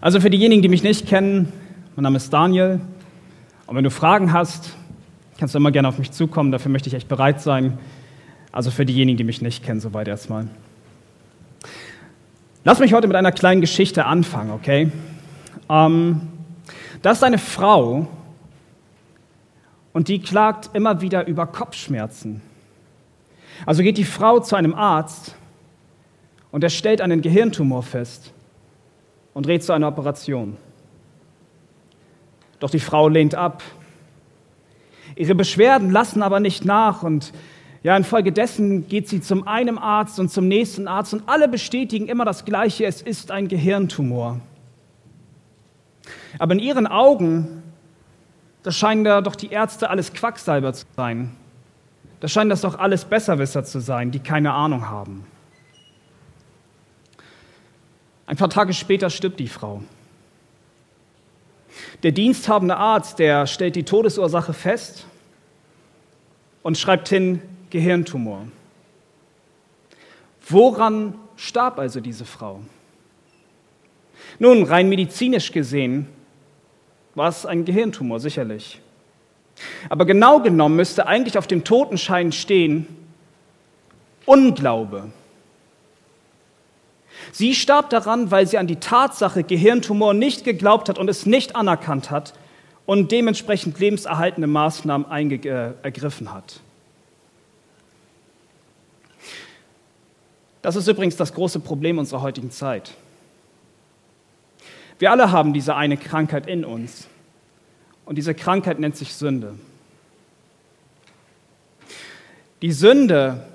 Also für diejenigen, die mich nicht kennen, mein Name ist Daniel. Und wenn du Fragen hast, kannst du immer gerne auf mich zukommen. Dafür möchte ich echt bereit sein. Also für diejenigen, die mich nicht kennen, soweit erstmal. Lass mich heute mit einer kleinen Geschichte anfangen, okay? Ähm, das ist eine Frau und die klagt immer wieder über Kopfschmerzen. Also geht die Frau zu einem Arzt und er stellt einen Gehirntumor fest und rät zu einer Operation. Doch die Frau lehnt ab. Ihre Beschwerden lassen aber nicht nach und ja, infolgedessen geht sie zum einen Arzt und zum nächsten Arzt und alle bestätigen immer das Gleiche, es ist ein Gehirntumor. Aber in ihren Augen, das scheinen da doch die Ärzte alles Quacksalber zu sein. Das scheinen das doch alles Besserwisser zu sein, die keine Ahnung haben. Ein paar Tage später stirbt die Frau. Der diensthabende Arzt, der stellt die Todesursache fest und schreibt hin Gehirntumor. Woran starb also diese Frau? Nun, rein medizinisch gesehen war es ein Gehirntumor, sicherlich. Aber genau genommen müsste eigentlich auf dem Totenschein stehen Unglaube. Sie starb daran, weil sie an die Tatsache Gehirntumor nicht geglaubt hat und es nicht anerkannt hat und dementsprechend lebenserhaltende Maßnahmen äh, ergriffen hat. Das ist übrigens das große Problem unserer heutigen Zeit. Wir alle haben diese eine Krankheit in uns. Und diese Krankheit nennt sich Sünde. Die Sünde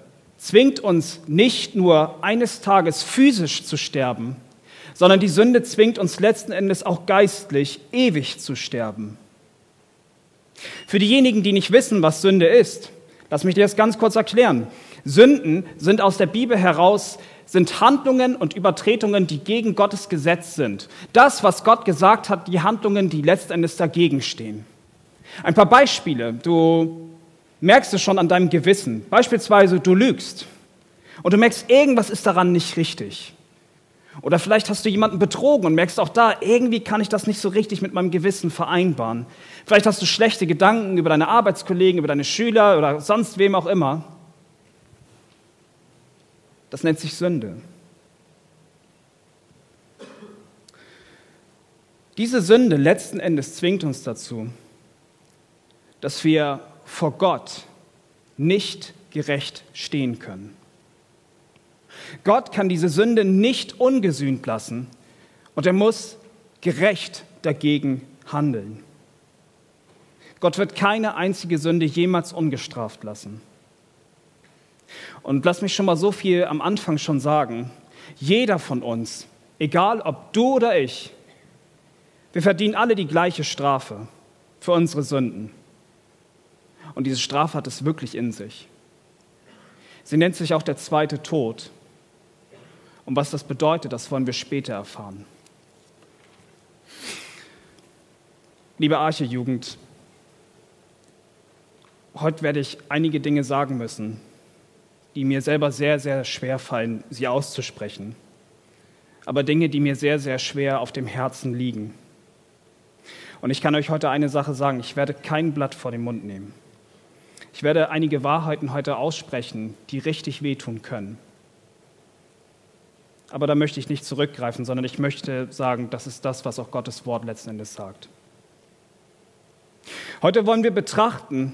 zwingt uns nicht nur eines Tages physisch zu sterben, sondern die Sünde zwingt uns letzten Endes auch geistlich ewig zu sterben. Für diejenigen, die nicht wissen, was Sünde ist, lass mich dir das ganz kurz erklären. Sünden sind aus der Bibel heraus sind Handlungen und Übertretungen, die gegen Gottes Gesetz sind. Das, was Gott gesagt hat, die Handlungen, die letztendlich dagegen stehen. Ein paar Beispiele. Du merkst es schon an deinem Gewissen. Beispielsweise, du lügst und du merkst, irgendwas ist daran nicht richtig. Oder vielleicht hast du jemanden betrogen und merkst auch da, irgendwie kann ich das nicht so richtig mit meinem Gewissen vereinbaren. Vielleicht hast du schlechte Gedanken über deine Arbeitskollegen, über deine Schüler oder sonst wem auch immer. Das nennt sich Sünde. Diese Sünde letzten Endes zwingt uns dazu, dass wir vor Gott nicht gerecht stehen können. Gott kann diese Sünde nicht ungesühnt lassen und er muss gerecht dagegen handeln. Gott wird keine einzige Sünde jemals ungestraft lassen. Und lass mich schon mal so viel am Anfang schon sagen. Jeder von uns, egal ob du oder ich, wir verdienen alle die gleiche Strafe für unsere Sünden. Und diese Strafe hat es wirklich in sich. Sie nennt sich auch der zweite Tod. Und was das bedeutet, das wollen wir später erfahren. Liebe Arche-Jugend, heute werde ich einige Dinge sagen müssen, die mir selber sehr, sehr schwer fallen, sie auszusprechen. Aber Dinge, die mir sehr, sehr schwer auf dem Herzen liegen. Und ich kann euch heute eine Sache sagen, ich werde kein Blatt vor den Mund nehmen. Ich werde einige Wahrheiten heute aussprechen, die richtig wehtun können. Aber da möchte ich nicht zurückgreifen, sondern ich möchte sagen, das ist das, was auch Gottes Wort letzten Endes sagt. Heute wollen wir betrachten,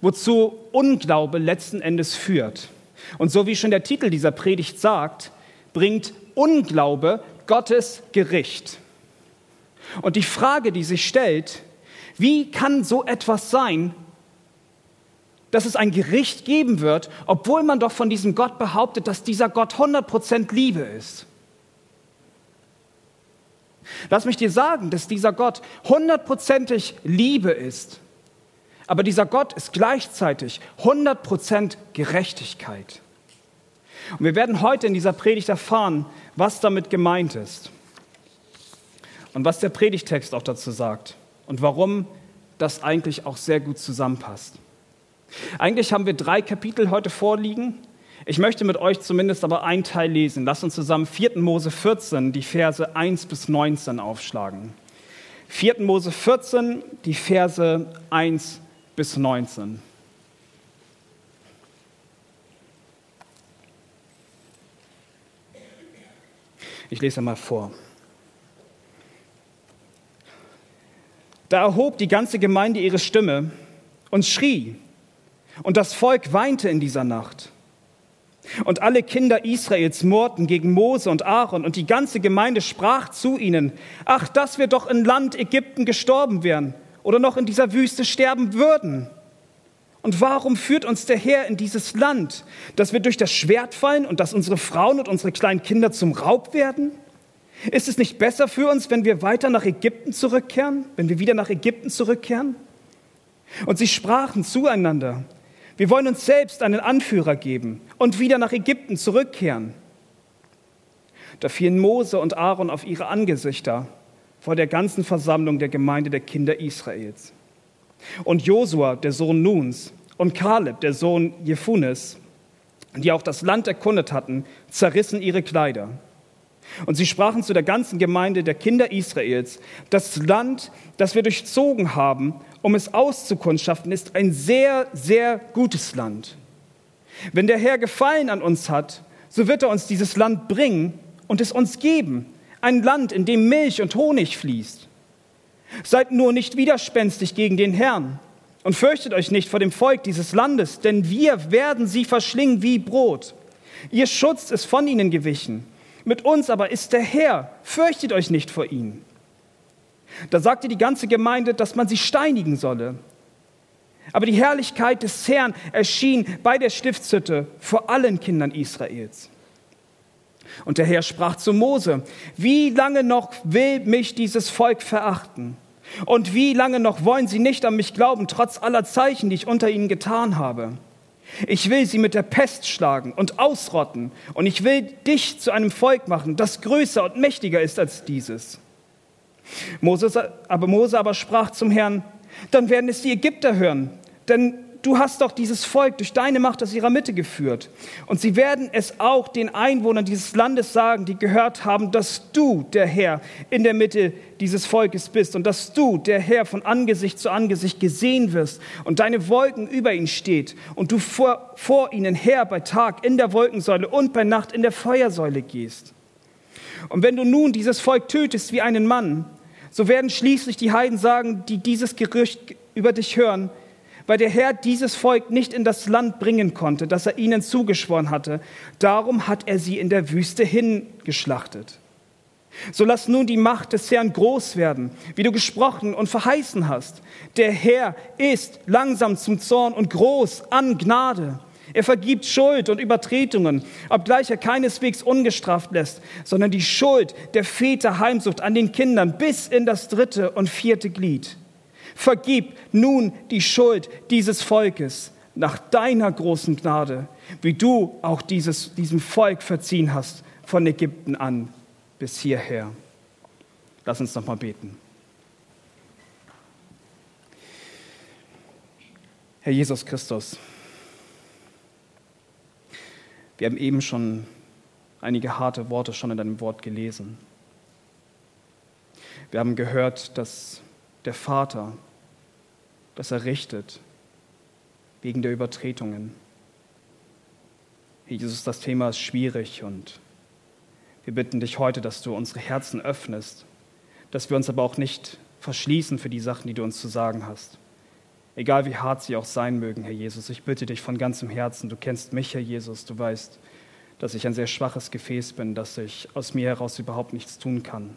wozu Unglaube letzten Endes führt. Und so wie schon der Titel dieser Predigt sagt, bringt Unglaube Gottes Gericht. Und die Frage, die sich stellt, wie kann so etwas sein, dass es ein Gericht geben wird, obwohl man doch von diesem Gott behauptet, dass dieser Gott 100% Liebe ist? Lass mich dir sagen, dass dieser Gott hundertprozentig Liebe ist. Aber dieser Gott ist gleichzeitig 100% Gerechtigkeit. Und wir werden heute in dieser Predigt erfahren, was damit gemeint ist. Und was der Predigtext auch dazu sagt. Und warum das eigentlich auch sehr gut zusammenpasst. Eigentlich haben wir drei Kapitel heute vorliegen, Ich möchte mit euch zumindest aber einen Teil lesen. Lasst uns zusammen 4. Mose 14, die Verse 1 bis 19 aufschlagen. 4. Mose 14, die Verse 1 bis 19. Ich lese mal vor. Da erhob die ganze Gemeinde ihre Stimme und schrie, und das Volk weinte in dieser Nacht. Und alle Kinder Israels murrten gegen Mose und Aaron, und die ganze Gemeinde sprach zu ihnen, ach, dass wir doch in Land Ägypten gestorben wären oder noch in dieser Wüste sterben würden. Und warum führt uns der Herr in dieses Land, dass wir durch das Schwert fallen und dass unsere Frauen und unsere kleinen Kinder zum Raub werden? Ist es nicht besser für uns, wenn wir weiter nach Ägypten zurückkehren, wenn wir wieder nach Ägypten zurückkehren? Und sie sprachen zueinander, wir wollen uns selbst einen Anführer geben und wieder nach Ägypten zurückkehren. Da fielen Mose und Aaron auf ihre Angesichter vor der ganzen Versammlung der Gemeinde der Kinder Israels. Und Josua, der Sohn Nuns, und Kaleb, der Sohn Jephunes, die auch das Land erkundet hatten, zerrissen ihre Kleider. Und sie sprachen zu der ganzen Gemeinde der Kinder Israels, das Land, das wir durchzogen haben, um es auszukundschaften, ist ein sehr, sehr gutes Land. Wenn der Herr Gefallen an uns hat, so wird er uns dieses Land bringen und es uns geben. Ein Land, in dem Milch und Honig fließt. Seid nur nicht widerspenstig gegen den Herrn und fürchtet euch nicht vor dem Volk dieses Landes, denn wir werden sie verschlingen wie Brot. Ihr Schutz ist von ihnen gewichen mit uns aber ist der Herr. Fürchtet euch nicht vor ihm. Da sagte die ganze Gemeinde, dass man sie steinigen solle. Aber die Herrlichkeit des Herrn erschien bei der Stiftshütte vor allen Kindern Israels. Und der Herr sprach zu Mose, wie lange noch will mich dieses Volk verachten? Und wie lange noch wollen sie nicht an mich glauben, trotz aller Zeichen, die ich unter ihnen getan habe? Ich will sie mit der Pest schlagen und ausrotten. Und ich will dich zu einem Volk machen, das größer und mächtiger ist als dieses. Moses, aber Mose aber sprach zum Herrn, dann werden es die Ägypter hören, denn du hast doch dieses Volk durch deine Macht aus ihrer Mitte geführt. Und sie werden es auch den Einwohnern dieses Landes sagen, die gehört haben, dass du, der Herr, in der Mitte dieses Volkes bist und dass du, der Herr, von Angesicht zu Angesicht gesehen wirst und deine Wolken über ihnen steht und du vor, vor ihnen her bei Tag in der Wolkensäule und bei Nacht in der Feuersäule gehst. Und wenn du nun dieses Volk tötest wie einen Mann, so werden schließlich die Heiden sagen, die dieses Gerücht über dich hören, weil der Herr dieses Volk nicht in das Land bringen konnte, das er ihnen zugeschworen hatte. Darum hat er sie in der Wüste hingeschlachtet. So lass nun die Macht des Herrn groß werden, wie du gesprochen und verheißen hast. Der Herr ist langsam zum Zorn und groß an Gnade. Er vergibt Schuld und Übertretungen, obgleich er keineswegs ungestraft lässt, sondern die Schuld der Väter heimsucht an den Kindern bis in das dritte und vierte Glied. Vergib nun die Schuld dieses Volkes nach deiner großen Gnade, wie du auch dieses, diesem Volk verziehen hast von Ägypten an bis hierher. Lass uns noch mal beten. Herr Jesus Christus, wir haben eben schon einige harte Worte schon in deinem Wort gelesen. Wir haben gehört, dass der Vater das er richtet wegen der Übertretungen. Jesus, das Thema ist schwierig und wir bitten dich heute, dass du unsere Herzen öffnest, dass wir uns aber auch nicht verschließen für die Sachen, die du uns zu sagen hast. Egal wie hart sie auch sein mögen, Herr Jesus, ich bitte dich von ganzem Herzen, du kennst mich, Herr Jesus, du weißt, dass ich ein sehr schwaches Gefäß bin, dass ich aus mir heraus überhaupt nichts tun kann.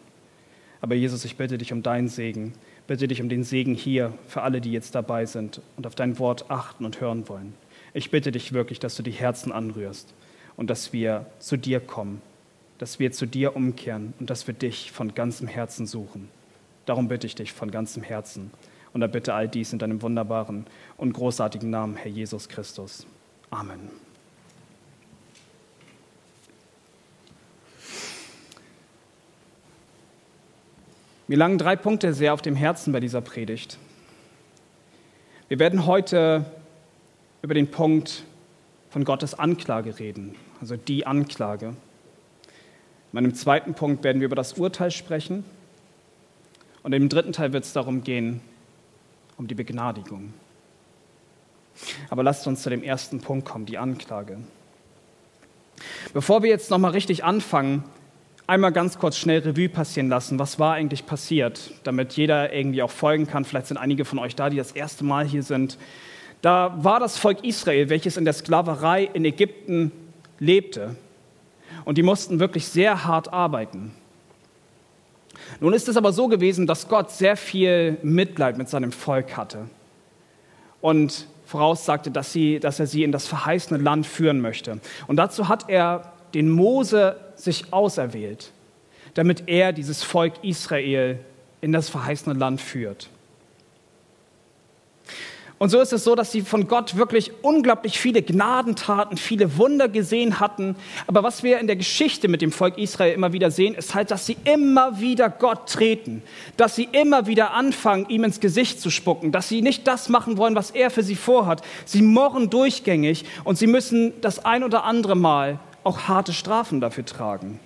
Aber Jesus, ich bitte dich um deinen Segen, bitte dich um den Segen hier für alle, die jetzt dabei sind und auf dein Wort achten und hören wollen. Ich bitte dich wirklich, dass du die Herzen anrührst und dass wir zu dir kommen, dass wir zu dir umkehren und dass wir dich von ganzem Herzen suchen. Darum bitte ich dich von ganzem Herzen und da bitte all dies in deinem wunderbaren und großartigen Namen, Herr Jesus Christus. Amen. Mir lagen drei Punkte sehr auf dem Herzen bei dieser Predigt. Wir werden heute über den Punkt von Gottes Anklage reden, also die Anklage. In meinem zweiten Punkt werden wir über das Urteil sprechen. Und im dritten Teil wird es darum gehen, um die Begnadigung. Aber lasst uns zu dem ersten Punkt kommen, die Anklage. Bevor wir jetzt nochmal richtig anfangen, einmal ganz kurz schnell Revue passieren lassen, was war eigentlich passiert, damit jeder irgendwie auch folgen kann. Vielleicht sind einige von euch da, die das erste Mal hier sind. Da war das Volk Israel, welches in der Sklaverei in Ägypten lebte. Und die mussten wirklich sehr hart arbeiten. Nun ist es aber so gewesen, dass Gott sehr viel Mitleid mit seinem Volk hatte und voraussagte, dass, sie, dass er sie in das verheißene Land führen möchte. Und dazu hat er den Mose sich auserwählt, damit er dieses Volk Israel in das verheißene Land führt. Und so ist es so, dass sie von Gott wirklich unglaublich viele Gnadentaten, viele Wunder gesehen hatten. Aber was wir in der Geschichte mit dem Volk Israel immer wieder sehen, ist halt, dass sie immer wieder Gott treten, dass sie immer wieder anfangen, ihm ins Gesicht zu spucken, dass sie nicht das machen wollen, was er für sie vorhat. Sie morren durchgängig und sie müssen das ein oder andere Mal auch harte Strafen dafür tragen.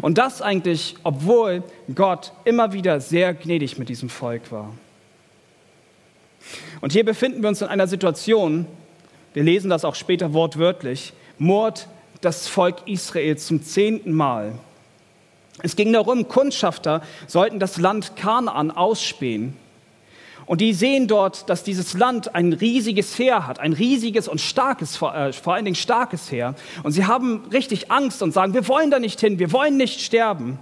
Und das eigentlich, obwohl Gott immer wieder sehr gnädig mit diesem Volk war. Und hier befinden wir uns in einer Situation, wir lesen das auch später wortwörtlich, Mord das Volk Israel zum zehnten Mal. Es ging darum, Kundschafter sollten das Land Kanaan ausspähen. Und die sehen dort, dass dieses Land ein riesiges Heer hat, ein riesiges und starkes, äh, vor allen Dingen starkes Heer. Und sie haben richtig Angst und sagen, wir wollen da nicht hin, wir wollen nicht sterben.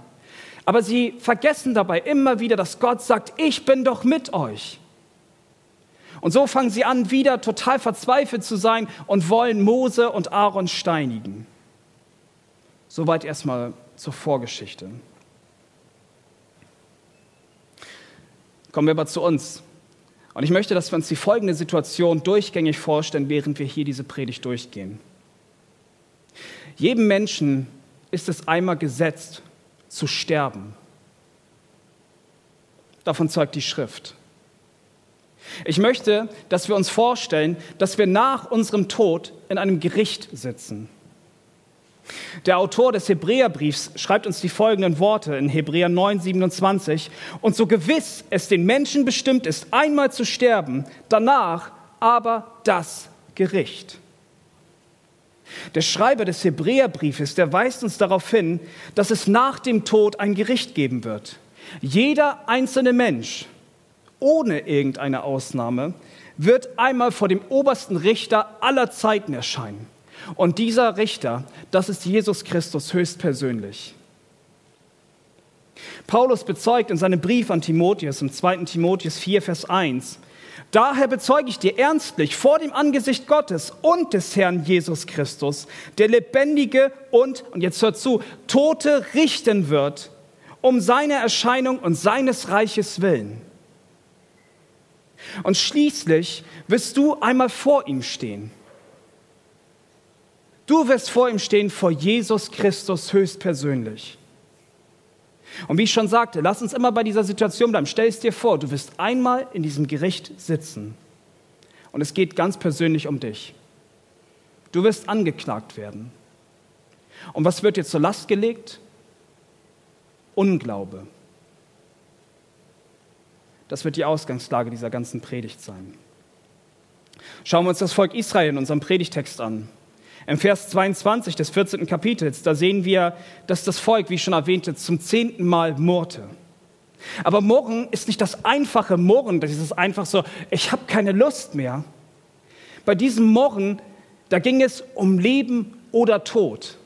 Aber sie vergessen dabei immer wieder, dass Gott sagt, ich bin doch mit euch. Und so fangen sie an, wieder total verzweifelt zu sein und wollen Mose und Aaron steinigen. Soweit erstmal zur Vorgeschichte. Kommen wir aber zu uns. Und ich möchte, dass wir uns die folgende Situation durchgängig vorstellen, während wir hier diese Predigt durchgehen. Jedem Menschen ist es einmal gesetzt, zu sterben. Davon zeugt die Schrift. Ich möchte, dass wir uns vorstellen, dass wir nach unserem Tod in einem Gericht sitzen. Der Autor des Hebräerbriefs schreibt uns die folgenden Worte in Hebräer 9, 27. Und so gewiss es den Menschen bestimmt ist, einmal zu sterben, danach aber das Gericht. Der Schreiber des Hebräerbriefes, der weist uns darauf hin, dass es nach dem Tod ein Gericht geben wird. Jeder einzelne Mensch ohne irgendeine Ausnahme, wird einmal vor dem obersten Richter aller Zeiten erscheinen. Und dieser Richter, das ist Jesus Christus höchstpersönlich. Paulus bezeugt in seinem Brief an Timotheus, im 2. Timotheus 4, Vers 1, Daher bezeuge ich dir ernstlich vor dem Angesicht Gottes und des Herrn Jesus Christus, der lebendige und, und jetzt hört zu, Tote richten wird, um seine Erscheinung und seines Reiches willen. Und schließlich wirst du einmal vor ihm stehen. Du wirst vor ihm stehen, vor Jesus Christus höchstpersönlich. Und wie ich schon sagte, lass uns immer bei dieser Situation bleiben. Stell es dir vor, du wirst einmal in diesem Gericht sitzen. Und es geht ganz persönlich um dich. Du wirst angeklagt werden. Und was wird dir zur Last gelegt? Unglaube. Das wird die Ausgangslage dieser ganzen Predigt sein. Schauen wir uns das Volk Israel in unserem Predigtext an. Im Vers 22 des 14. Kapitels, da sehen wir, dass das Volk, wie ich schon erwähnte, zum zehnten Mal murrte. Aber Murren ist nicht das einfache Murren, das ist einfach so, ich habe keine Lust mehr. Bei diesem Murren, da ging es um Leben oder Tod.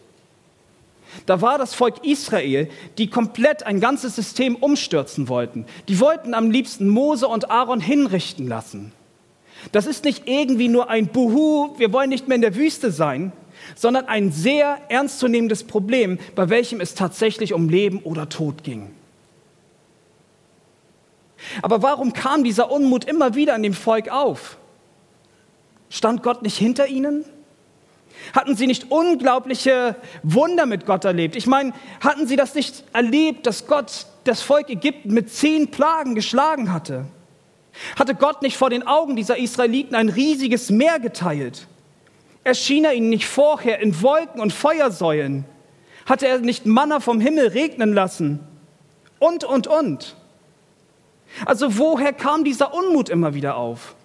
Da war das Volk Israel, die komplett ein ganzes System umstürzen wollten. Die wollten am liebsten Mose und Aaron hinrichten lassen. Das ist nicht irgendwie nur ein Buhu, wir wollen nicht mehr in der Wüste sein, sondern ein sehr ernstzunehmendes Problem, bei welchem es tatsächlich um Leben oder Tod ging. Aber warum kam dieser Unmut immer wieder in dem Volk auf? Stand Gott nicht hinter ihnen? Hatten sie nicht unglaubliche Wunder mit Gott erlebt? Ich meine, hatten sie das nicht erlebt, dass Gott das Volk Ägypten mit zehn Plagen geschlagen hatte? Hatte Gott nicht vor den Augen dieser Israeliten ein riesiges Meer geteilt? Erschien er ihnen nicht vorher in Wolken und Feuersäulen? Hatte er nicht Manna vom Himmel regnen lassen? Und, und, und. Also woher kam dieser Unmut immer wieder auf?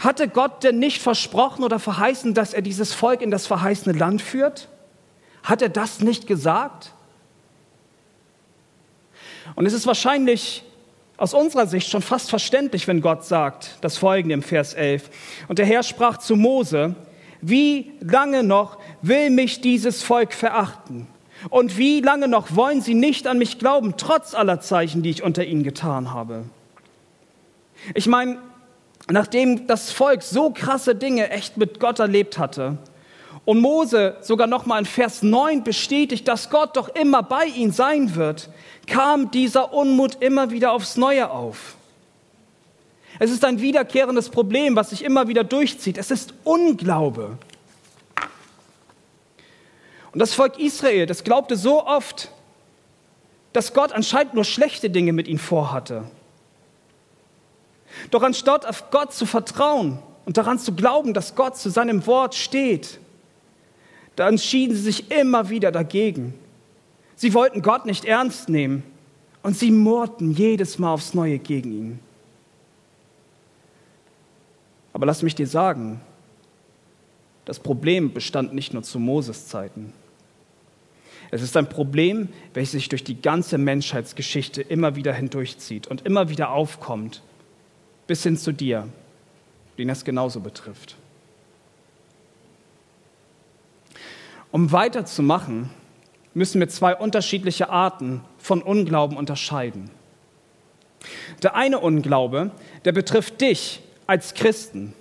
Hatte Gott denn nicht versprochen oder verheißen, dass er dieses Volk in das verheißene Land führt? Hat er das nicht gesagt? Und es ist wahrscheinlich aus unserer Sicht schon fast verständlich, wenn Gott sagt, das folgende im Vers 11. Und der Herr sprach zu Mose, wie lange noch will mich dieses Volk verachten? Und wie lange noch wollen sie nicht an mich glauben, trotz aller Zeichen, die ich unter ihnen getan habe? Ich meine, nachdem das Volk so krasse Dinge echt mit Gott erlebt hatte und Mose sogar noch mal in Vers 9 bestätigt, dass Gott doch immer bei ihnen sein wird, kam dieser Unmut immer wieder aufs Neue auf. Es ist ein wiederkehrendes Problem, was sich immer wieder durchzieht. Es ist Unglaube. Und das Volk Israel, das glaubte so oft, dass Gott anscheinend nur schlechte Dinge mit ihnen vorhatte. Doch anstatt auf Gott zu vertrauen und daran zu glauben, dass Gott zu seinem Wort steht, da entschieden sie sich immer wieder dagegen. Sie wollten Gott nicht ernst nehmen und sie murrten jedes Mal aufs Neue gegen ihn. Aber lass mich dir sagen, das Problem bestand nicht nur zu Moses Zeiten. Es ist ein Problem, welches sich durch die ganze Menschheitsgeschichte immer wieder hindurchzieht und immer wieder aufkommt, bis hin zu dir, den das genauso betrifft. Um weiterzumachen, müssen wir zwei unterschiedliche Arten von Unglauben unterscheiden. Der eine Unglaube, der betrifft dich als Christen.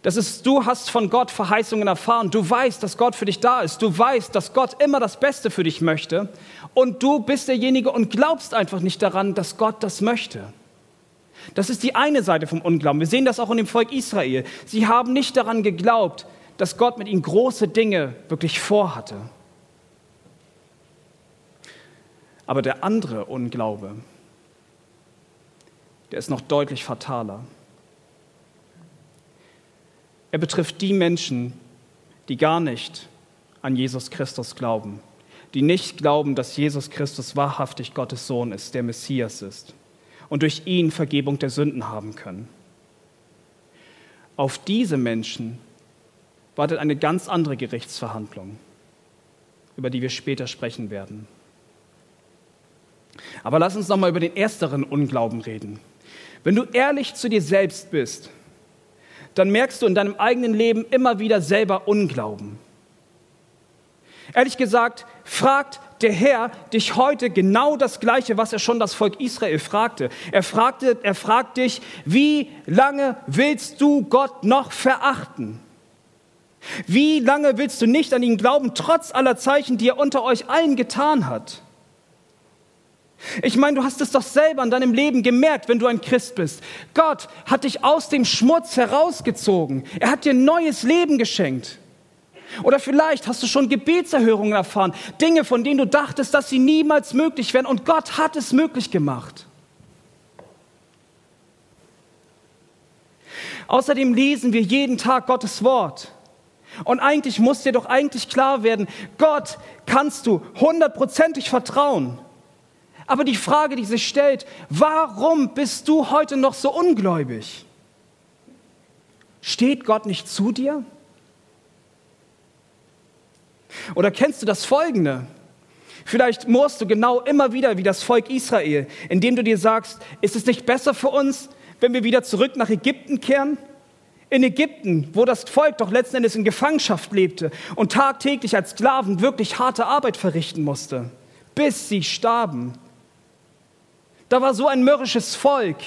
Das ist, du hast von Gott Verheißungen erfahren. Du weißt, dass Gott für dich da ist. Du weißt, dass Gott immer das Beste für dich möchte. Und du bist derjenige und glaubst einfach nicht daran, dass Gott das möchte. Das ist die eine Seite vom Unglauben. Wir sehen das auch in dem Volk Israel. Sie haben nicht daran geglaubt, dass Gott mit ihnen große Dinge wirklich vorhatte. Aber der andere Unglaube, der ist noch deutlich fataler. Er betrifft die Menschen, die gar nicht an Jesus Christus glauben, die nicht glauben, dass Jesus Christus wahrhaftig Gottes Sohn ist, der Messias ist und durch ihn Vergebung der Sünden haben können. Auf diese Menschen wartet eine ganz andere Gerichtsverhandlung, über die wir später sprechen werden. Aber lass uns noch mal über den ersteren Unglauben reden. Wenn du ehrlich zu dir selbst bist, dann merkst du in deinem eigenen Leben immer wieder selber Unglauben. Ehrlich gesagt, fragt der Herr dich heute genau das Gleiche, was er schon das Volk Israel fragte. Er, fragte, er fragt dich, wie lange willst du Gott noch verachten? Wie lange willst du nicht an ihn glauben, trotz aller Zeichen, die er unter euch allen getan hat? Ich meine, du hast es doch selber in deinem Leben gemerkt, wenn du ein Christ bist. Gott hat dich aus dem Schmutz herausgezogen. Er hat dir neues Leben geschenkt. Oder vielleicht hast du schon Gebetserhörungen erfahren, Dinge, von denen du dachtest, dass sie niemals möglich wären. Und Gott hat es möglich gemacht. Außerdem lesen wir jeden Tag Gottes Wort. Und eigentlich muss dir doch eigentlich klar werden, Gott kannst du hundertprozentig vertrauen. Aber die Frage, die sich stellt, warum bist du heute noch so ungläubig? Steht Gott nicht zu dir? Oder kennst du das Folgende? Vielleicht murrst du genau immer wieder wie das Volk Israel, indem du dir sagst, ist es nicht besser für uns, wenn wir wieder zurück nach Ägypten kehren? In Ägypten, wo das Volk doch letzten Endes in Gefangenschaft lebte und tagtäglich als Sklaven wirklich harte Arbeit verrichten musste, bis sie starben. Da war so ein mürrisches Volk,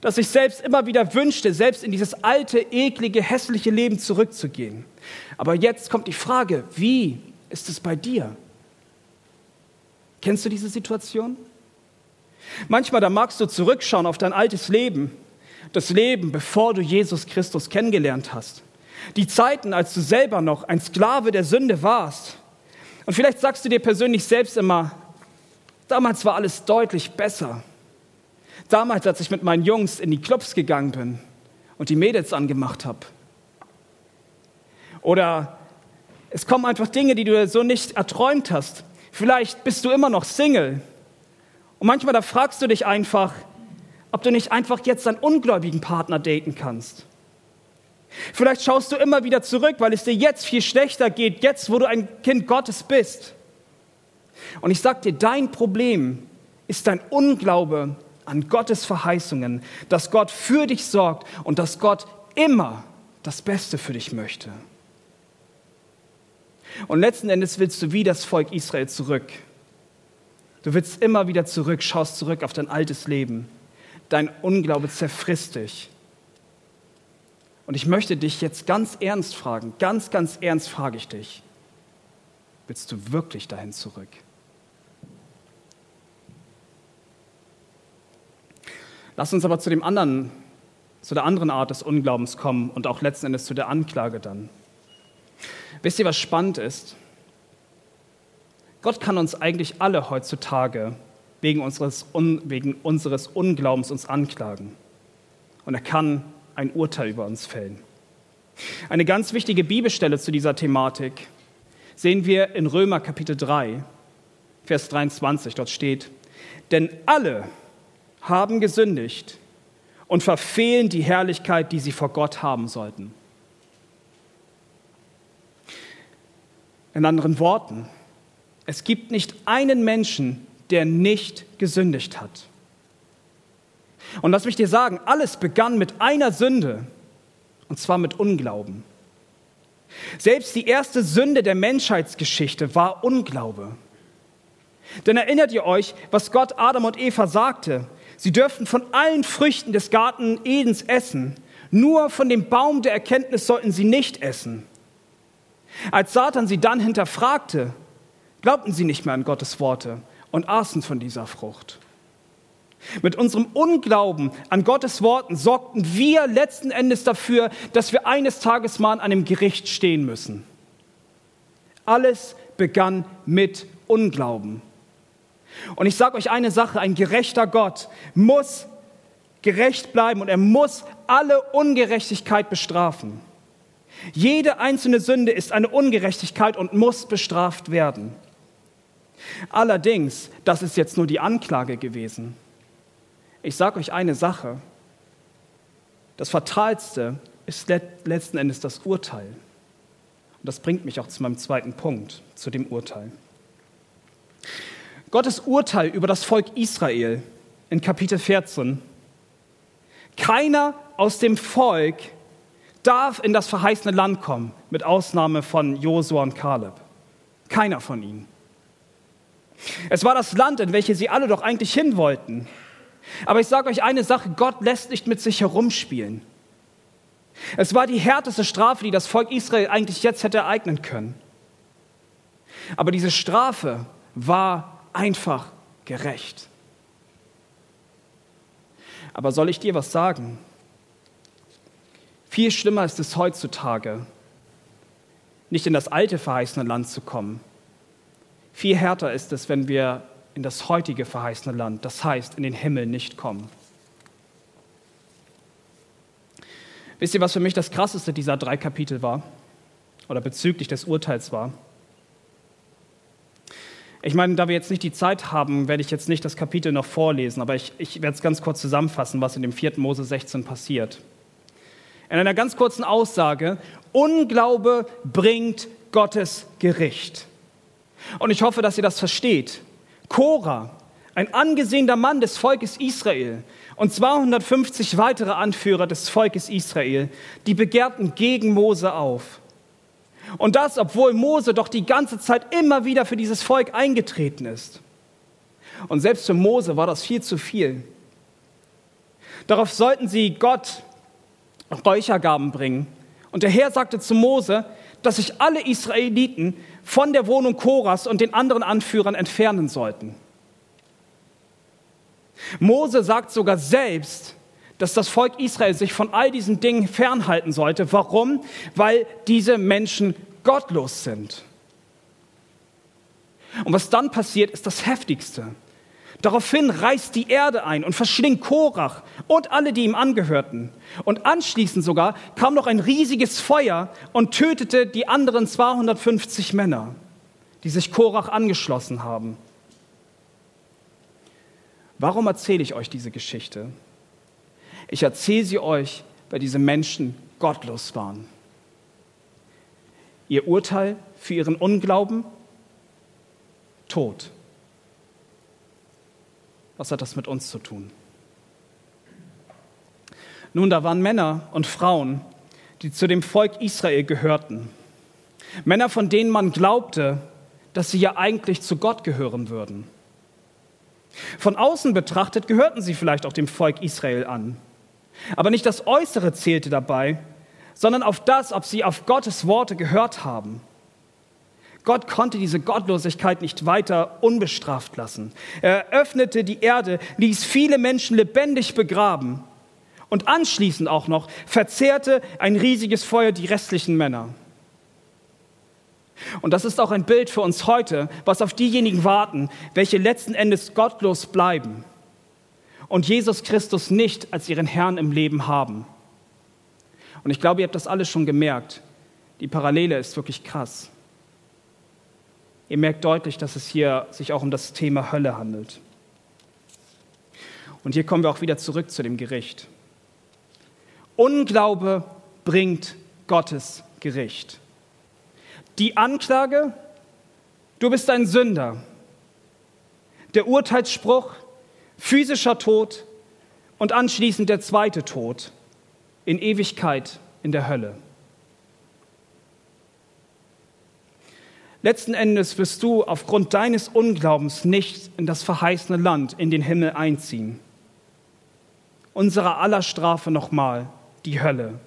das sich selbst immer wieder wünschte, selbst in dieses alte, eklige, hässliche Leben zurückzugehen. Aber jetzt kommt die Frage, wie ist es bei dir? Kennst du diese Situation? Manchmal, da magst du zurückschauen auf dein altes Leben, das Leben, bevor du Jesus Christus kennengelernt hast. Die Zeiten, als du selber noch ein Sklave der Sünde warst. Und vielleicht sagst du dir persönlich selbst immer, Damals war alles deutlich besser. Damals, als ich mit meinen Jungs in die Clubs gegangen bin und die Mädels angemacht habe. Oder es kommen einfach Dinge, die du so nicht erträumt hast. Vielleicht bist du immer noch Single. Und manchmal da fragst du dich einfach, ob du nicht einfach jetzt einen ungläubigen Partner daten kannst. Vielleicht schaust du immer wieder zurück, weil es dir jetzt viel schlechter geht, jetzt wo du ein Kind Gottes bist. Und ich sage dir, dein Problem ist dein Unglaube an Gottes Verheißungen, dass Gott für dich sorgt und dass Gott immer das Beste für dich möchte. Und letzten Endes willst du wie das Volk Israel zurück. Du willst immer wieder zurück, schaust zurück auf dein altes Leben. Dein Unglaube zerfrisst dich. Und ich möchte dich jetzt ganz ernst fragen, ganz, ganz ernst frage ich dich, willst du wirklich dahin zurück? Lass uns aber zu dem anderen, zu der anderen Art des Unglaubens kommen und auch letzten Endes zu der Anklage dann. Wisst ihr, was spannend ist? Gott kann uns eigentlich alle heutzutage wegen unseres, wegen unseres Unglaubens uns anklagen. Und er kann ein Urteil über uns fällen. Eine ganz wichtige Bibelstelle zu dieser Thematik sehen wir in Römer Kapitel 3, Vers 23. Dort steht, denn alle haben gesündigt und verfehlen die Herrlichkeit, die sie vor Gott haben sollten. In anderen Worten, es gibt nicht einen Menschen, der nicht gesündigt hat. Und lass mich dir sagen, alles begann mit einer Sünde, und zwar mit Unglauben. Selbst die erste Sünde der Menschheitsgeschichte war Unglaube. Denn erinnert ihr euch, was Gott Adam und Eva sagte? Sie dürften von allen Früchten des Garten Edens essen, nur von dem Baum der Erkenntnis sollten sie nicht essen. Als Satan sie dann hinterfragte, glaubten sie nicht mehr an Gottes Worte und aßen von dieser Frucht. Mit unserem Unglauben an Gottes Worten sorgten wir letzten Endes dafür, dass wir eines Tages mal an einem Gericht stehen müssen. Alles begann mit Unglauben. Und ich sage euch eine Sache, ein gerechter Gott muss gerecht bleiben und er muss alle Ungerechtigkeit bestrafen. Jede einzelne Sünde ist eine Ungerechtigkeit und muss bestraft werden. Allerdings, das ist jetzt nur die Anklage gewesen. Ich sage euch eine Sache. Das Fatalste ist letzten Endes das Urteil. Und das bringt mich auch zu meinem zweiten Punkt, zu dem Urteil. Gottes Urteil über das Volk Israel in Kapitel 14. Keiner aus dem Volk darf in das verheißene Land kommen, mit Ausnahme von Josua und Kaleb. Keiner von ihnen. Es war das Land, in welches sie alle doch eigentlich hin wollten. Aber ich sage euch eine Sache, Gott lässt nicht mit sich herumspielen. Es war die härteste Strafe, die das Volk Israel eigentlich jetzt hätte ereignen können. Aber diese Strafe war einfach gerecht. Aber soll ich dir was sagen? Viel schlimmer ist es heutzutage, nicht in das alte verheißene Land zu kommen. Viel härter ist es, wenn wir in das heutige verheißene Land, das heißt in den Himmel, nicht kommen. Wisst ihr, was für mich das Krasseste dieser drei Kapitel war? Oder bezüglich des Urteils war? Ich meine, da wir jetzt nicht die Zeit haben, werde ich jetzt nicht das Kapitel noch vorlesen, aber ich, ich werde es ganz kurz zusammenfassen, was in dem 4. Mose 16 passiert. In einer ganz kurzen Aussage, Unglaube bringt Gottes Gericht. Und ich hoffe, dass ihr das versteht. Korah, ein angesehener Mann des Volkes Israel und 250 weitere Anführer des Volkes Israel, die begehrten gegen Mose auf. Und das, obwohl Mose doch die ganze Zeit immer wieder für dieses Volk eingetreten ist. Und selbst für Mose war das viel zu viel. Darauf sollten sie Gott Räuchergaben bringen. Und der Herr sagte zu Mose, dass sich alle Israeliten von der Wohnung Koras und den anderen Anführern entfernen sollten. Mose sagt sogar selbst, dass das Volk Israel sich von all diesen Dingen fernhalten sollte. Warum? Weil diese Menschen gottlos sind. Und was dann passiert, ist das Heftigste. Daraufhin reißt die Erde ein und verschlingt Korach und alle, die ihm angehörten. Und anschließend sogar kam noch ein riesiges Feuer und tötete die anderen 250 Männer, die sich Korach angeschlossen haben. Warum erzähle ich euch diese Geschichte? Ich erzähle sie euch, weil diese Menschen gottlos waren. Ihr Urteil für ihren Unglauben? Tod. Was hat das mit uns zu tun? Nun, da waren Männer und Frauen, die zu dem Volk Israel gehörten. Männer, von denen man glaubte, dass sie ja eigentlich zu Gott gehören würden. Von außen betrachtet gehörten sie vielleicht auch dem Volk Israel an. Aber nicht das Äußere zählte dabei, sondern auf das, ob sie auf Gottes Worte gehört haben. Gott konnte diese Gottlosigkeit nicht weiter unbestraft lassen. Er öffnete die Erde, ließ viele Menschen lebendig begraben und anschließend auch noch verzehrte ein riesiges Feuer die restlichen Männer. Und das ist auch ein Bild für uns heute, was auf diejenigen warten, welche letzten Endes gottlos bleiben und Jesus Christus nicht als ihren Herrn im Leben haben. Und ich glaube, ihr habt das alles schon gemerkt. Die Parallele ist wirklich krass. Ihr merkt deutlich, dass es hier sich auch um das Thema Hölle handelt. Und hier kommen wir auch wieder zurück zu dem Gericht. Unglaube bringt Gottes Gericht. Die Anklage, du bist ein Sünder. Der Urteilsspruch, physischer Tod und anschließend der zweite Tod in Ewigkeit in der Hölle. Letzten Endes wirst du aufgrund deines Unglaubens nicht in das verheißene Land, in den Himmel einziehen. Unsere aller Strafe nochmal, die Hölle.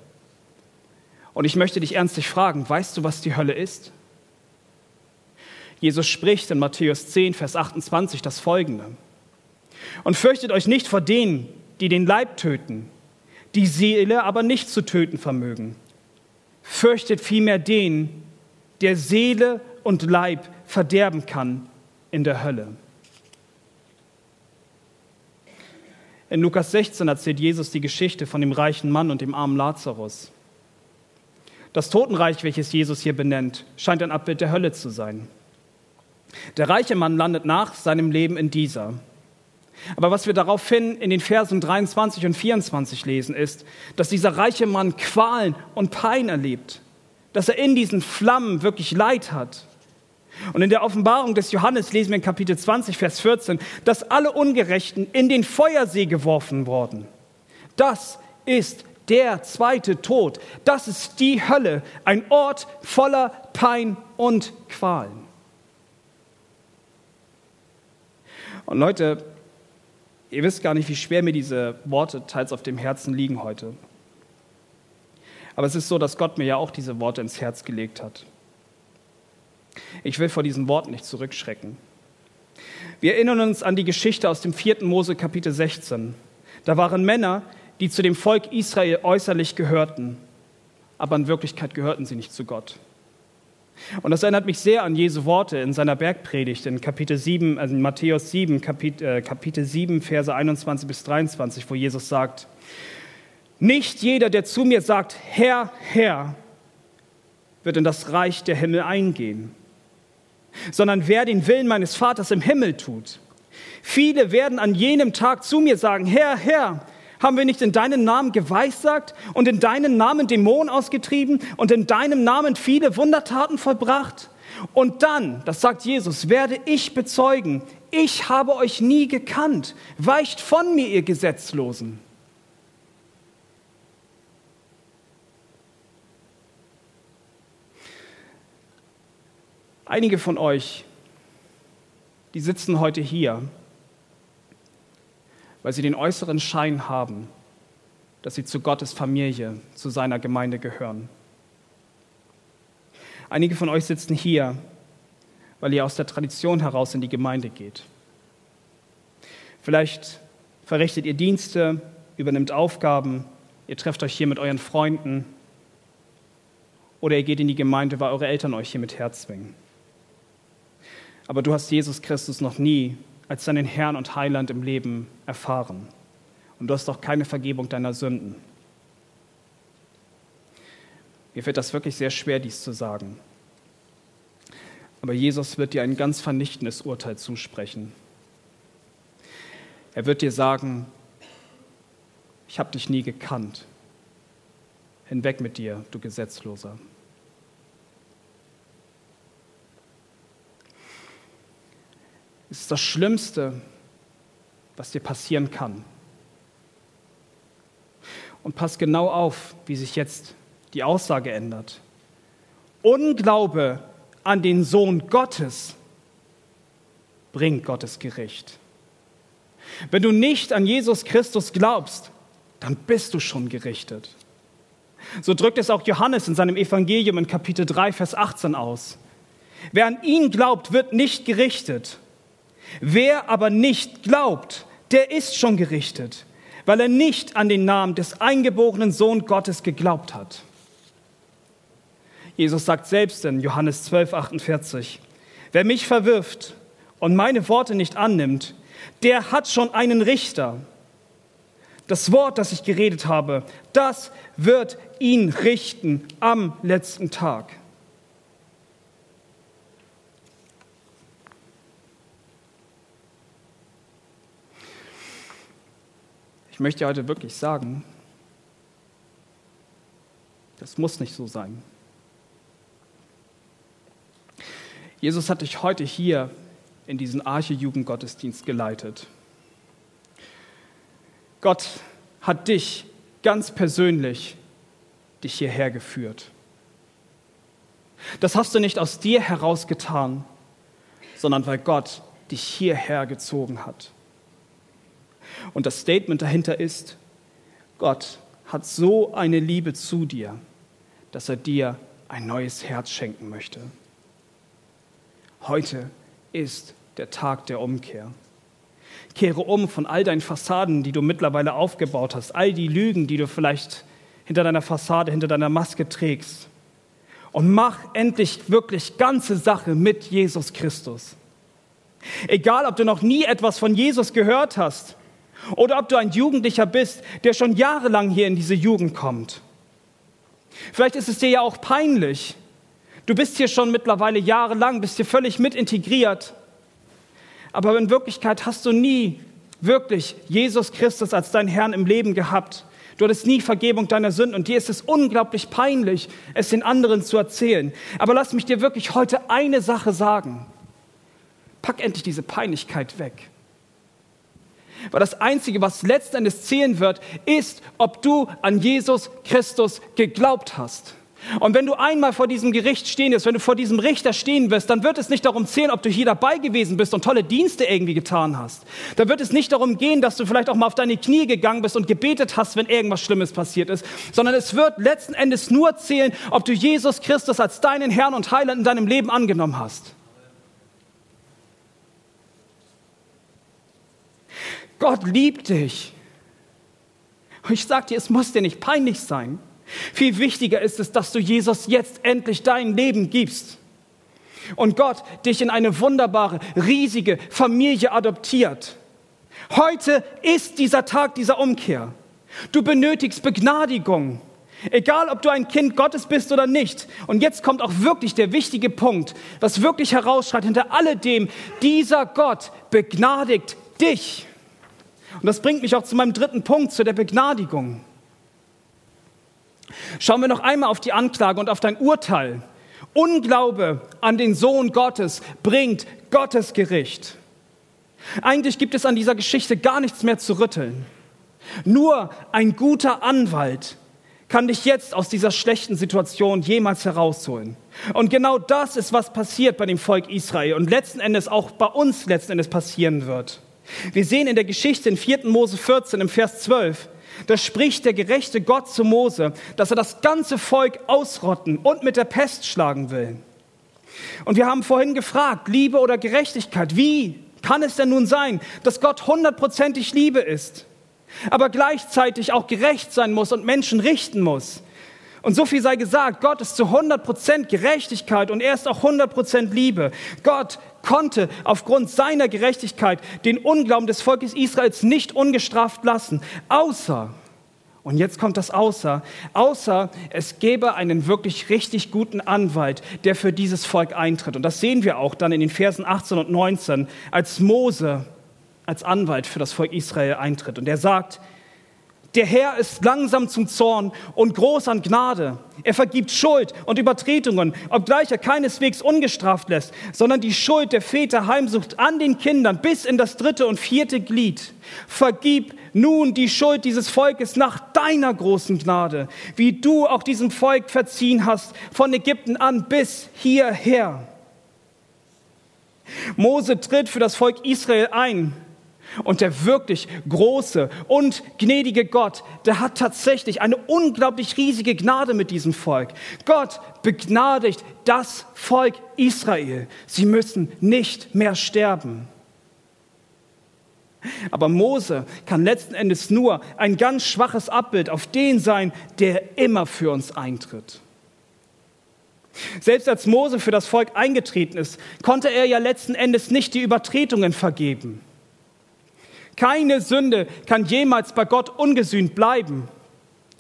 Und ich möchte dich ernstlich fragen, weißt du, was die Hölle ist? Jesus spricht in Matthäus 10, Vers 28 das folgende. Und fürchtet euch nicht vor denen, die den Leib töten, die Seele aber nicht zu töten vermögen. Fürchtet vielmehr den, der Seele und Leib verderben kann in der Hölle. In Lukas 16 erzählt Jesus die Geschichte von dem reichen Mann und dem armen Lazarus. Das Totenreich, welches Jesus hier benennt, scheint ein Abbild der Hölle zu sein. Der reiche Mann landet nach seinem Leben in dieser. Aber was wir daraufhin in den Versen 23 und 24 lesen, ist, dass dieser reiche Mann Qualen und Pein erlebt, dass er in diesen Flammen wirklich Leid hat. Und in der Offenbarung des Johannes lesen wir in Kapitel 20, Vers 14, dass alle Ungerechten in den Feuersee geworfen wurden. Das ist der zweite Tod. Das ist die Hölle, ein Ort voller Pein und Qualen. Und Leute, ihr wisst gar nicht, wie schwer mir diese Worte teils auf dem Herzen liegen heute. Aber es ist so, dass Gott mir ja auch diese Worte ins Herz gelegt hat. Ich will vor diesen Worten nicht zurückschrecken. Wir erinnern uns an die Geschichte aus dem 4. Mose Kapitel 16. Da waren Männer, die zu dem Volk Israel äußerlich gehörten, aber in Wirklichkeit gehörten sie nicht zu Gott. Und das erinnert mich sehr an Jesu Worte in seiner Bergpredigt in Kapitel 7, also in Matthäus 7, Kapitel, äh, Kapitel 7, Verse 21 bis 23, wo Jesus sagt, nicht jeder, der zu mir sagt, Herr, Herr, wird in das Reich der Himmel eingehen, sondern wer den Willen meines Vaters im Himmel tut. Viele werden an jenem Tag zu mir sagen, Herr, Herr, haben wir nicht in deinem Namen geweissagt und in deinem Namen Dämonen ausgetrieben und in deinem Namen viele Wundertaten vollbracht? Und dann, das sagt Jesus, werde ich bezeugen, ich habe euch nie gekannt, weicht von mir, ihr Gesetzlosen. Einige von euch, die sitzen heute hier weil sie den äußeren Schein haben, dass sie zu Gottes Familie, zu seiner Gemeinde gehören. Einige von euch sitzen hier, weil ihr aus der Tradition heraus in die Gemeinde geht. Vielleicht verrichtet ihr Dienste, übernimmt Aufgaben, ihr trefft euch hier mit euren Freunden oder ihr geht in die Gemeinde, weil eure Eltern euch hier mit herzwingen. Aber du hast Jesus Christus noch nie als deinen Herrn und Heiland im Leben erfahren. Und du hast auch keine Vergebung deiner Sünden. Mir fällt das wirklich sehr schwer, dies zu sagen. Aber Jesus wird dir ein ganz vernichtendes Urteil zusprechen. Er wird dir sagen, ich habe dich nie gekannt. Hinweg mit dir, du Gesetzloser. Ist das Schlimmste, was dir passieren kann. Und pass genau auf, wie sich jetzt die Aussage ändert. Unglaube an den Sohn Gottes bringt Gottes Gericht. Wenn du nicht an Jesus Christus glaubst, dann bist du schon gerichtet. So drückt es auch Johannes in seinem Evangelium in Kapitel 3, Vers 18 aus. Wer an ihn glaubt, wird nicht gerichtet. Wer aber nicht glaubt, der ist schon gerichtet, weil er nicht an den Namen des eingeborenen Sohn Gottes geglaubt hat. Jesus sagt selbst in Johannes 12, 48, wer mich verwirft und meine Worte nicht annimmt, der hat schon einen Richter. Das Wort, das ich geredet habe, das wird ihn richten am letzten Tag. Ich möchte heute wirklich sagen, das muss nicht so sein. Jesus hat dich heute hier in diesen Arche-Jugendgottesdienst geleitet. Gott hat dich ganz persönlich dich hierher geführt. Das hast du nicht aus dir heraus getan, sondern weil Gott dich hierher gezogen hat. Und das Statement dahinter ist, Gott hat so eine Liebe zu dir, dass er dir ein neues Herz schenken möchte. Heute ist der Tag der Umkehr. Kehre um von all deinen Fassaden, die du mittlerweile aufgebaut hast, all die Lügen, die du vielleicht hinter deiner Fassade, hinter deiner Maske trägst. Und mach endlich wirklich ganze Sache mit Jesus Christus. Egal, ob du noch nie etwas von Jesus gehört hast oder ob du ein Jugendlicher bist, der schon jahrelang hier in diese Jugend kommt. Vielleicht ist es dir ja auch peinlich. Du bist hier schon mittlerweile jahrelang, bist hier völlig mit integriert. Aber in Wirklichkeit hast du nie wirklich Jesus Christus als dein Herrn im Leben gehabt. Du hattest nie Vergebung deiner Sünden und dir ist es unglaublich peinlich, es den anderen zu erzählen. Aber lass mich dir wirklich heute eine Sache sagen. Pack endlich diese Peinlichkeit weg. Weil das Einzige, was letztendlich zählen wird, ist, ob du an Jesus Christus geglaubt hast. Und wenn du einmal vor diesem Gericht stehen wirst, wenn du vor diesem Richter stehen wirst, dann wird es nicht darum zählen, ob du hier dabei gewesen bist und tolle Dienste irgendwie getan hast. Da wird es nicht darum gehen, dass du vielleicht auch mal auf deine Knie gegangen bist und gebetet hast, wenn irgendwas Schlimmes passiert ist, sondern es wird letzten Endes nur zählen, ob du Jesus Christus als deinen Herrn und Heiland in deinem Leben angenommen hast. Gott liebt dich. Und ich sage dir, es muss dir nicht peinlich sein. Viel wichtiger ist es, dass du Jesus jetzt endlich dein Leben gibst. Und Gott dich in eine wunderbare, riesige Familie adoptiert. Heute ist dieser Tag dieser Umkehr. Du benötigst Begnadigung. Egal, ob du ein Kind Gottes bist oder nicht. Und jetzt kommt auch wirklich der wichtige Punkt, was wirklich herausschreit hinter alledem. Dieser Gott begnadigt dich. Und das bringt mich auch zu meinem dritten Punkt, zu der Begnadigung. Schauen wir noch einmal auf die Anklage und auf dein Urteil. Unglaube an den Sohn Gottes bringt Gottes Gericht. Eigentlich gibt es an dieser Geschichte gar nichts mehr zu rütteln. Nur ein guter Anwalt kann dich jetzt aus dieser schlechten Situation jemals herausholen. Und genau das ist, was passiert bei dem Volk Israel und letzten Endes auch bei uns letzten Endes passieren wird. Wir sehen in der Geschichte in 4. Mose 14 im Vers 12, da spricht der gerechte Gott zu Mose, dass er das ganze Volk ausrotten und mit der Pest schlagen will. Und wir haben vorhin gefragt, Liebe oder Gerechtigkeit, wie kann es denn nun sein, dass Gott hundertprozentig Liebe ist, aber gleichzeitig auch gerecht sein muss und Menschen richten muss? Und so viel sei gesagt, Gott ist zu 100% Gerechtigkeit und er ist auch 100% Liebe. Gott konnte aufgrund seiner Gerechtigkeit den Unglauben des Volkes Israels nicht ungestraft lassen, außer, und jetzt kommt das außer, außer es gäbe einen wirklich richtig guten Anwalt, der für dieses Volk eintritt. Und das sehen wir auch dann in den Versen 18 und 19, als Mose als Anwalt für das Volk Israel eintritt. Und er sagt, der Herr ist langsam zum Zorn und groß an Gnade. Er vergibt Schuld und Übertretungen, obgleich er keineswegs ungestraft lässt, sondern die Schuld der Väter heimsucht an den Kindern bis in das dritte und vierte Glied. Vergib nun die Schuld dieses Volkes nach deiner großen Gnade, wie du auch diesem Volk verziehen hast, von Ägypten an bis hierher. Mose tritt für das Volk Israel ein und der wirklich große und gnädige Gott, der hat tatsächlich eine unglaublich riesige Gnade mit diesem Volk. Gott begnadigt das Volk Israel. Sie müssen nicht mehr sterben. Aber Mose kann letzten Endes nur ein ganz schwaches Abbild auf den sein, der immer für uns eintritt. Selbst als Mose für das Volk eingetreten ist, konnte er ja letzten Endes nicht die Übertretungen vergeben. Keine Sünde kann jemals bei Gott ungesühnt bleiben,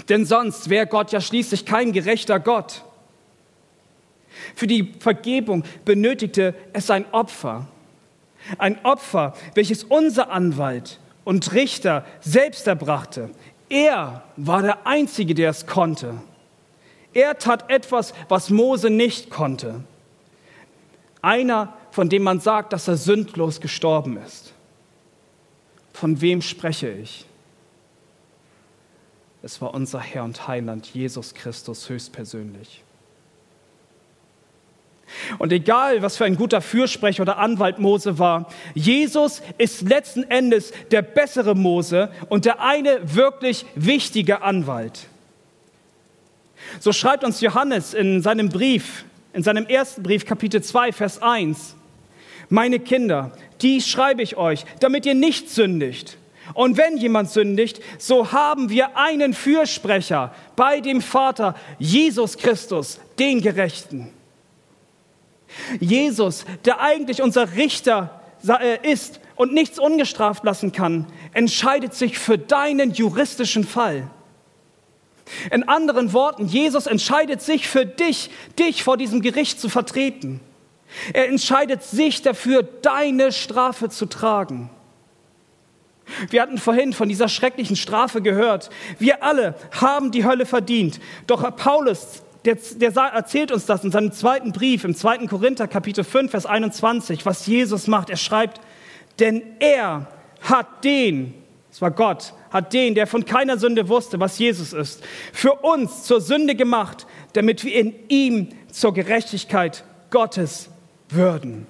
denn sonst wäre Gott ja schließlich kein gerechter Gott. Für die Vergebung benötigte es ein Opfer. Ein Opfer, welches unser Anwalt und Richter selbst erbrachte. Er war der Einzige, der es konnte. Er tat etwas, was Mose nicht konnte. Einer, von dem man sagt, dass er sündlos gestorben ist. Von wem spreche ich? Es war unser Herr und Heiland, Jesus Christus höchstpersönlich. Und egal, was für ein guter Fürsprecher oder Anwalt Mose war, Jesus ist letzten Endes der bessere Mose und der eine wirklich wichtige Anwalt. So schreibt uns Johannes in seinem Brief, in seinem ersten Brief, Kapitel 2, Vers 1. Meine Kinder, dies schreibe ich euch, damit ihr nicht sündigt. Und wenn jemand sündigt, so haben wir einen Fürsprecher bei dem Vater, Jesus Christus, den Gerechten. Jesus, der eigentlich unser Richter äh, ist und nichts ungestraft lassen kann, entscheidet sich für deinen juristischen Fall. In anderen Worten, Jesus entscheidet sich für dich, dich vor diesem Gericht zu vertreten. Er entscheidet sich dafür, deine Strafe zu tragen. Wir hatten vorhin von dieser schrecklichen Strafe gehört. Wir alle haben die Hölle verdient. Doch Paulus, der, der erzählt uns das in seinem zweiten Brief, im zweiten Korinther Kapitel 5, Vers 21, was Jesus macht. Er schreibt, denn er hat den, es war Gott, hat den, der von keiner Sünde wusste, was Jesus ist, für uns zur Sünde gemacht, damit wir in ihm zur Gerechtigkeit Gottes würden.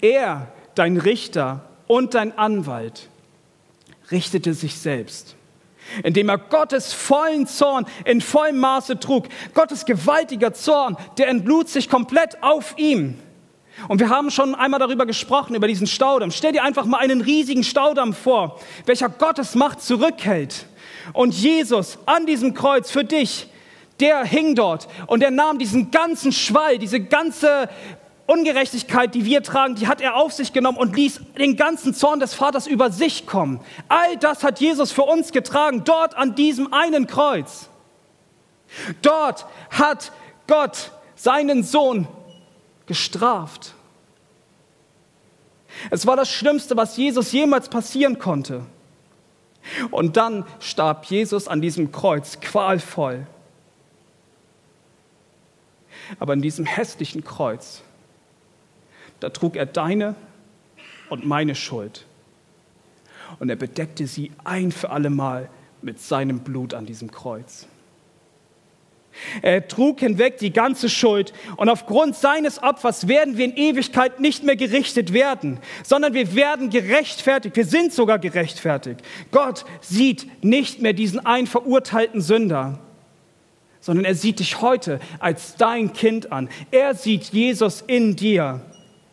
Er, dein Richter und dein Anwalt, richtete sich selbst, indem er Gottes vollen Zorn in vollem Maße trug. Gottes gewaltiger Zorn, der entlud sich komplett auf ihm. Und wir haben schon einmal darüber gesprochen, über diesen Staudamm. Stell dir einfach mal einen riesigen Staudamm vor, welcher Gottes Macht zurückhält. Und Jesus an diesem Kreuz für dich der hing dort und er nahm diesen ganzen Schwall, diese ganze Ungerechtigkeit, die wir tragen, die hat er auf sich genommen und ließ den ganzen Zorn des Vaters über sich kommen. All das hat Jesus für uns getragen, dort an diesem einen Kreuz. Dort hat Gott seinen Sohn gestraft. Es war das Schlimmste, was Jesus jemals passieren konnte. Und dann starb Jesus an diesem Kreuz qualvoll. Aber in diesem hässlichen Kreuz, da trug er deine und meine Schuld. Und er bedeckte sie ein für allemal mit seinem Blut an diesem Kreuz. Er trug hinweg die ganze Schuld und aufgrund seines Opfers werden wir in Ewigkeit nicht mehr gerichtet werden, sondern wir werden gerechtfertigt. Wir sind sogar gerechtfertigt. Gott sieht nicht mehr diesen einen verurteilten Sünder sondern er sieht dich heute als dein Kind an. Er sieht Jesus in dir.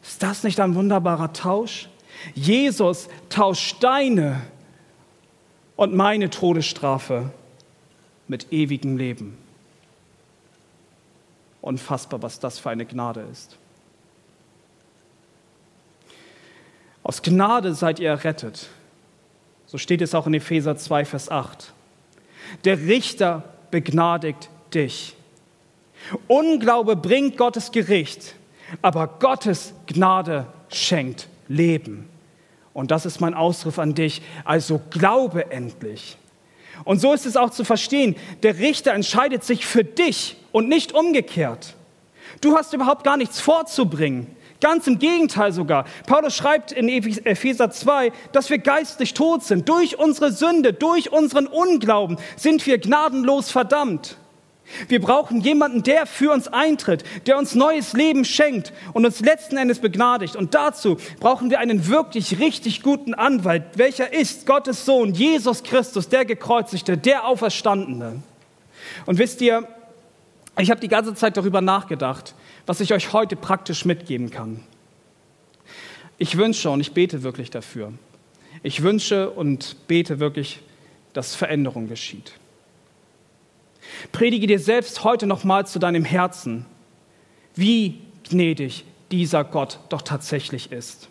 Ist das nicht ein wunderbarer Tausch? Jesus tauscht deine und meine Todesstrafe mit ewigem Leben. Unfassbar, was das für eine Gnade ist. Aus Gnade seid ihr errettet. So steht es auch in Epheser 2, Vers 8. Der Richter begnadigt dich. Unglaube bringt Gottes Gericht, aber Gottes Gnade schenkt Leben. Und das ist mein Ausruf an dich. Also glaube endlich. Und so ist es auch zu verstehen. Der Richter entscheidet sich für dich und nicht umgekehrt. Du hast überhaupt gar nichts vorzubringen. Ganz im Gegenteil sogar. Paulus schreibt in Epheser 2, dass wir geistlich tot sind. Durch unsere Sünde, durch unseren Unglauben sind wir gnadenlos verdammt. Wir brauchen jemanden, der für uns eintritt, der uns neues Leben schenkt und uns letzten Endes begnadigt. Und dazu brauchen wir einen wirklich richtig guten Anwalt, welcher ist Gottes Sohn, Jesus Christus, der gekreuzigte, der Auferstandene. Und wisst ihr, ich habe die ganze Zeit darüber nachgedacht, was ich euch heute praktisch mitgeben kann. Ich wünsche und ich bete wirklich dafür. Ich wünsche und bete wirklich, dass Veränderung geschieht. Predige dir selbst heute nochmal zu deinem Herzen, wie gnädig dieser Gott doch tatsächlich ist.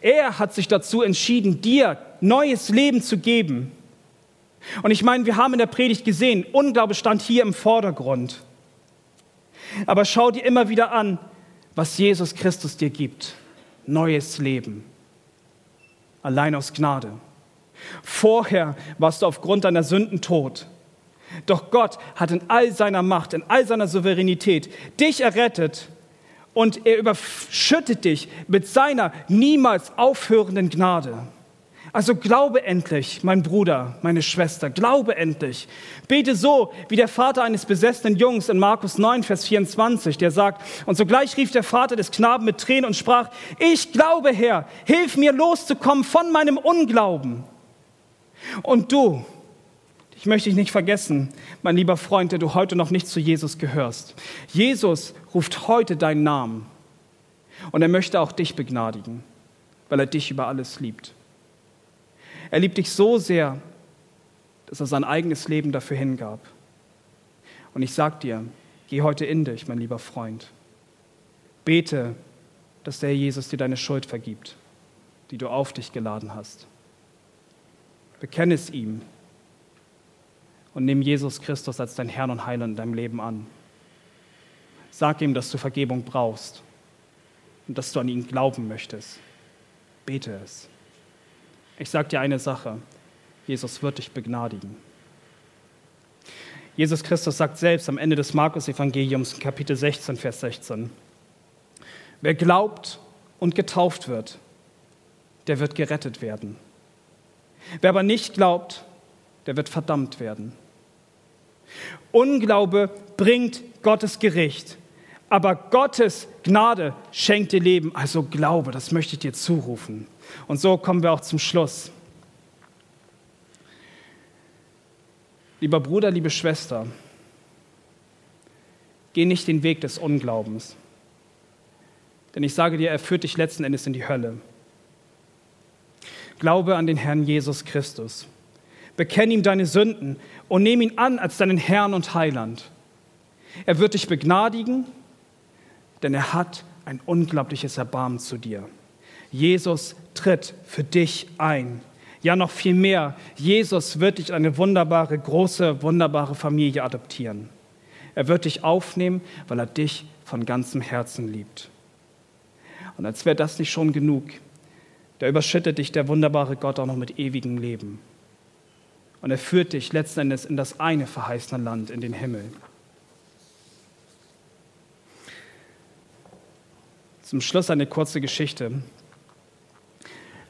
Er hat sich dazu entschieden, dir neues Leben zu geben. Und ich meine, wir haben in der Predigt gesehen, Unglaube stand hier im Vordergrund. Aber schau dir immer wieder an, was Jesus Christus dir gibt. Neues Leben. Allein aus Gnade. Vorher warst du aufgrund deiner Sünden tot. Doch Gott hat in all seiner Macht, in all seiner Souveränität dich errettet und er überschüttet dich mit seiner niemals aufhörenden Gnade. Also glaube endlich, mein Bruder, meine Schwester, glaube endlich. Bete so wie der Vater eines besessenen Jungs in Markus 9, Vers 24, der sagt, und sogleich rief der Vater des Knaben mit Tränen und sprach, ich glaube, Herr, hilf mir loszukommen von meinem Unglauben. Und du, ich möchte dich nicht vergessen, mein lieber Freund, der du heute noch nicht zu Jesus gehörst. Jesus ruft heute deinen Namen und er möchte auch dich begnadigen, weil er dich über alles liebt. Er liebt dich so sehr, dass er sein eigenes Leben dafür hingab. Und ich sage dir, geh heute in dich, mein lieber Freund. Bete, dass der Jesus dir deine Schuld vergibt, die du auf dich geladen hast. Bekenne es ihm und nimm Jesus Christus als dein Herrn und Heiland in deinem Leben an. Sag ihm, dass du Vergebung brauchst und dass du an ihn glauben möchtest. Bete es. Ich sage dir eine Sache, Jesus wird dich begnadigen. Jesus Christus sagt selbst am Ende des Markus-Evangeliums, Kapitel 16, Vers 16, wer glaubt und getauft wird, der wird gerettet werden. Wer aber nicht glaubt, der wird verdammt werden. Unglaube bringt Gottes Gericht, aber Gottes Gnade schenkt dir Leben. Also Glaube, das möchte ich dir zurufen. Und so kommen wir auch zum Schluss. Lieber Bruder, liebe Schwester, geh nicht den Weg des Unglaubens. Denn ich sage dir, er führt dich letzten Endes in die Hölle. Glaube an den Herrn Jesus Christus. Bekenn ihm deine Sünden und nimm ihn an als deinen Herrn und Heiland. Er wird dich begnadigen, denn er hat ein unglaubliches Erbarmen zu dir. Jesus tritt für dich ein. Ja, noch viel mehr. Jesus wird dich in eine wunderbare, große, wunderbare Familie adoptieren. Er wird dich aufnehmen, weil er dich von ganzem Herzen liebt. Und als wäre das nicht schon genug, da überschüttet dich der wunderbare Gott auch noch mit ewigem Leben. Und er führt dich letzten Endes in das eine verheißene Land, in den Himmel. Zum Schluss eine kurze Geschichte.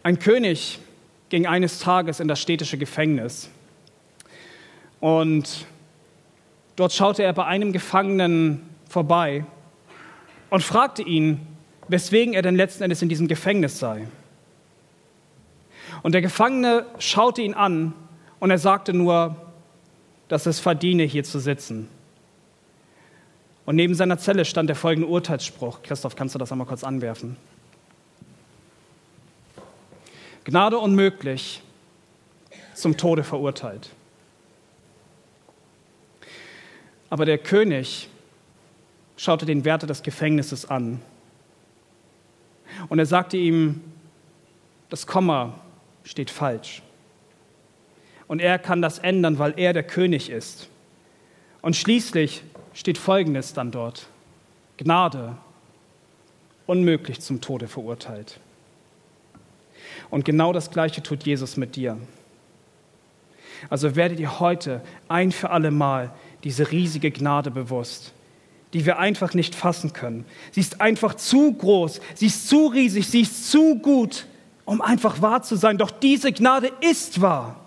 Ein König ging eines Tages in das städtische Gefängnis und dort schaute er bei einem Gefangenen vorbei und fragte ihn, weswegen er denn letzten Endes in diesem Gefängnis sei. Und der Gefangene schaute ihn an und er sagte nur, dass es verdiene, hier zu sitzen. Und neben seiner Zelle stand der folgende Urteilsspruch. Christoph, kannst du das einmal kurz anwerfen? Gnade unmöglich, zum Tode verurteilt. Aber der König schaute den Wärter des Gefängnisses an und er sagte ihm, das Komma steht falsch. Und er kann das ändern, weil er der König ist. Und schließlich steht Folgendes dann dort. Gnade, unmöglich zum Tode verurteilt. Und genau das Gleiche tut Jesus mit dir. Also werdet ihr heute ein für alle Mal diese riesige Gnade bewusst, die wir einfach nicht fassen können. Sie ist einfach zu groß, sie ist zu riesig, sie ist zu gut, um einfach wahr zu sein. Doch diese Gnade ist wahr.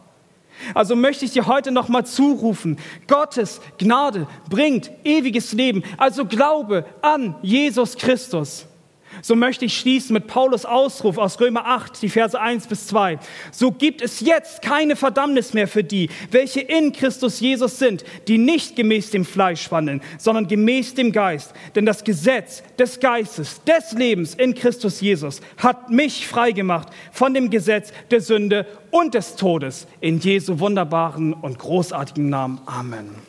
Also möchte ich dir heute noch mal zurufen: Gottes Gnade bringt ewiges Leben. Also glaube an Jesus Christus. So möchte ich schließen mit Paulus Ausruf aus Römer 8, die Verse 1 bis 2. So gibt es jetzt keine Verdammnis mehr für die, welche in Christus Jesus sind, die nicht gemäß dem Fleisch wandeln, sondern gemäß dem Geist. Denn das Gesetz des Geistes, des Lebens in Christus Jesus hat mich freigemacht von dem Gesetz der Sünde und des Todes. In Jesu wunderbaren und großartigen Namen. Amen.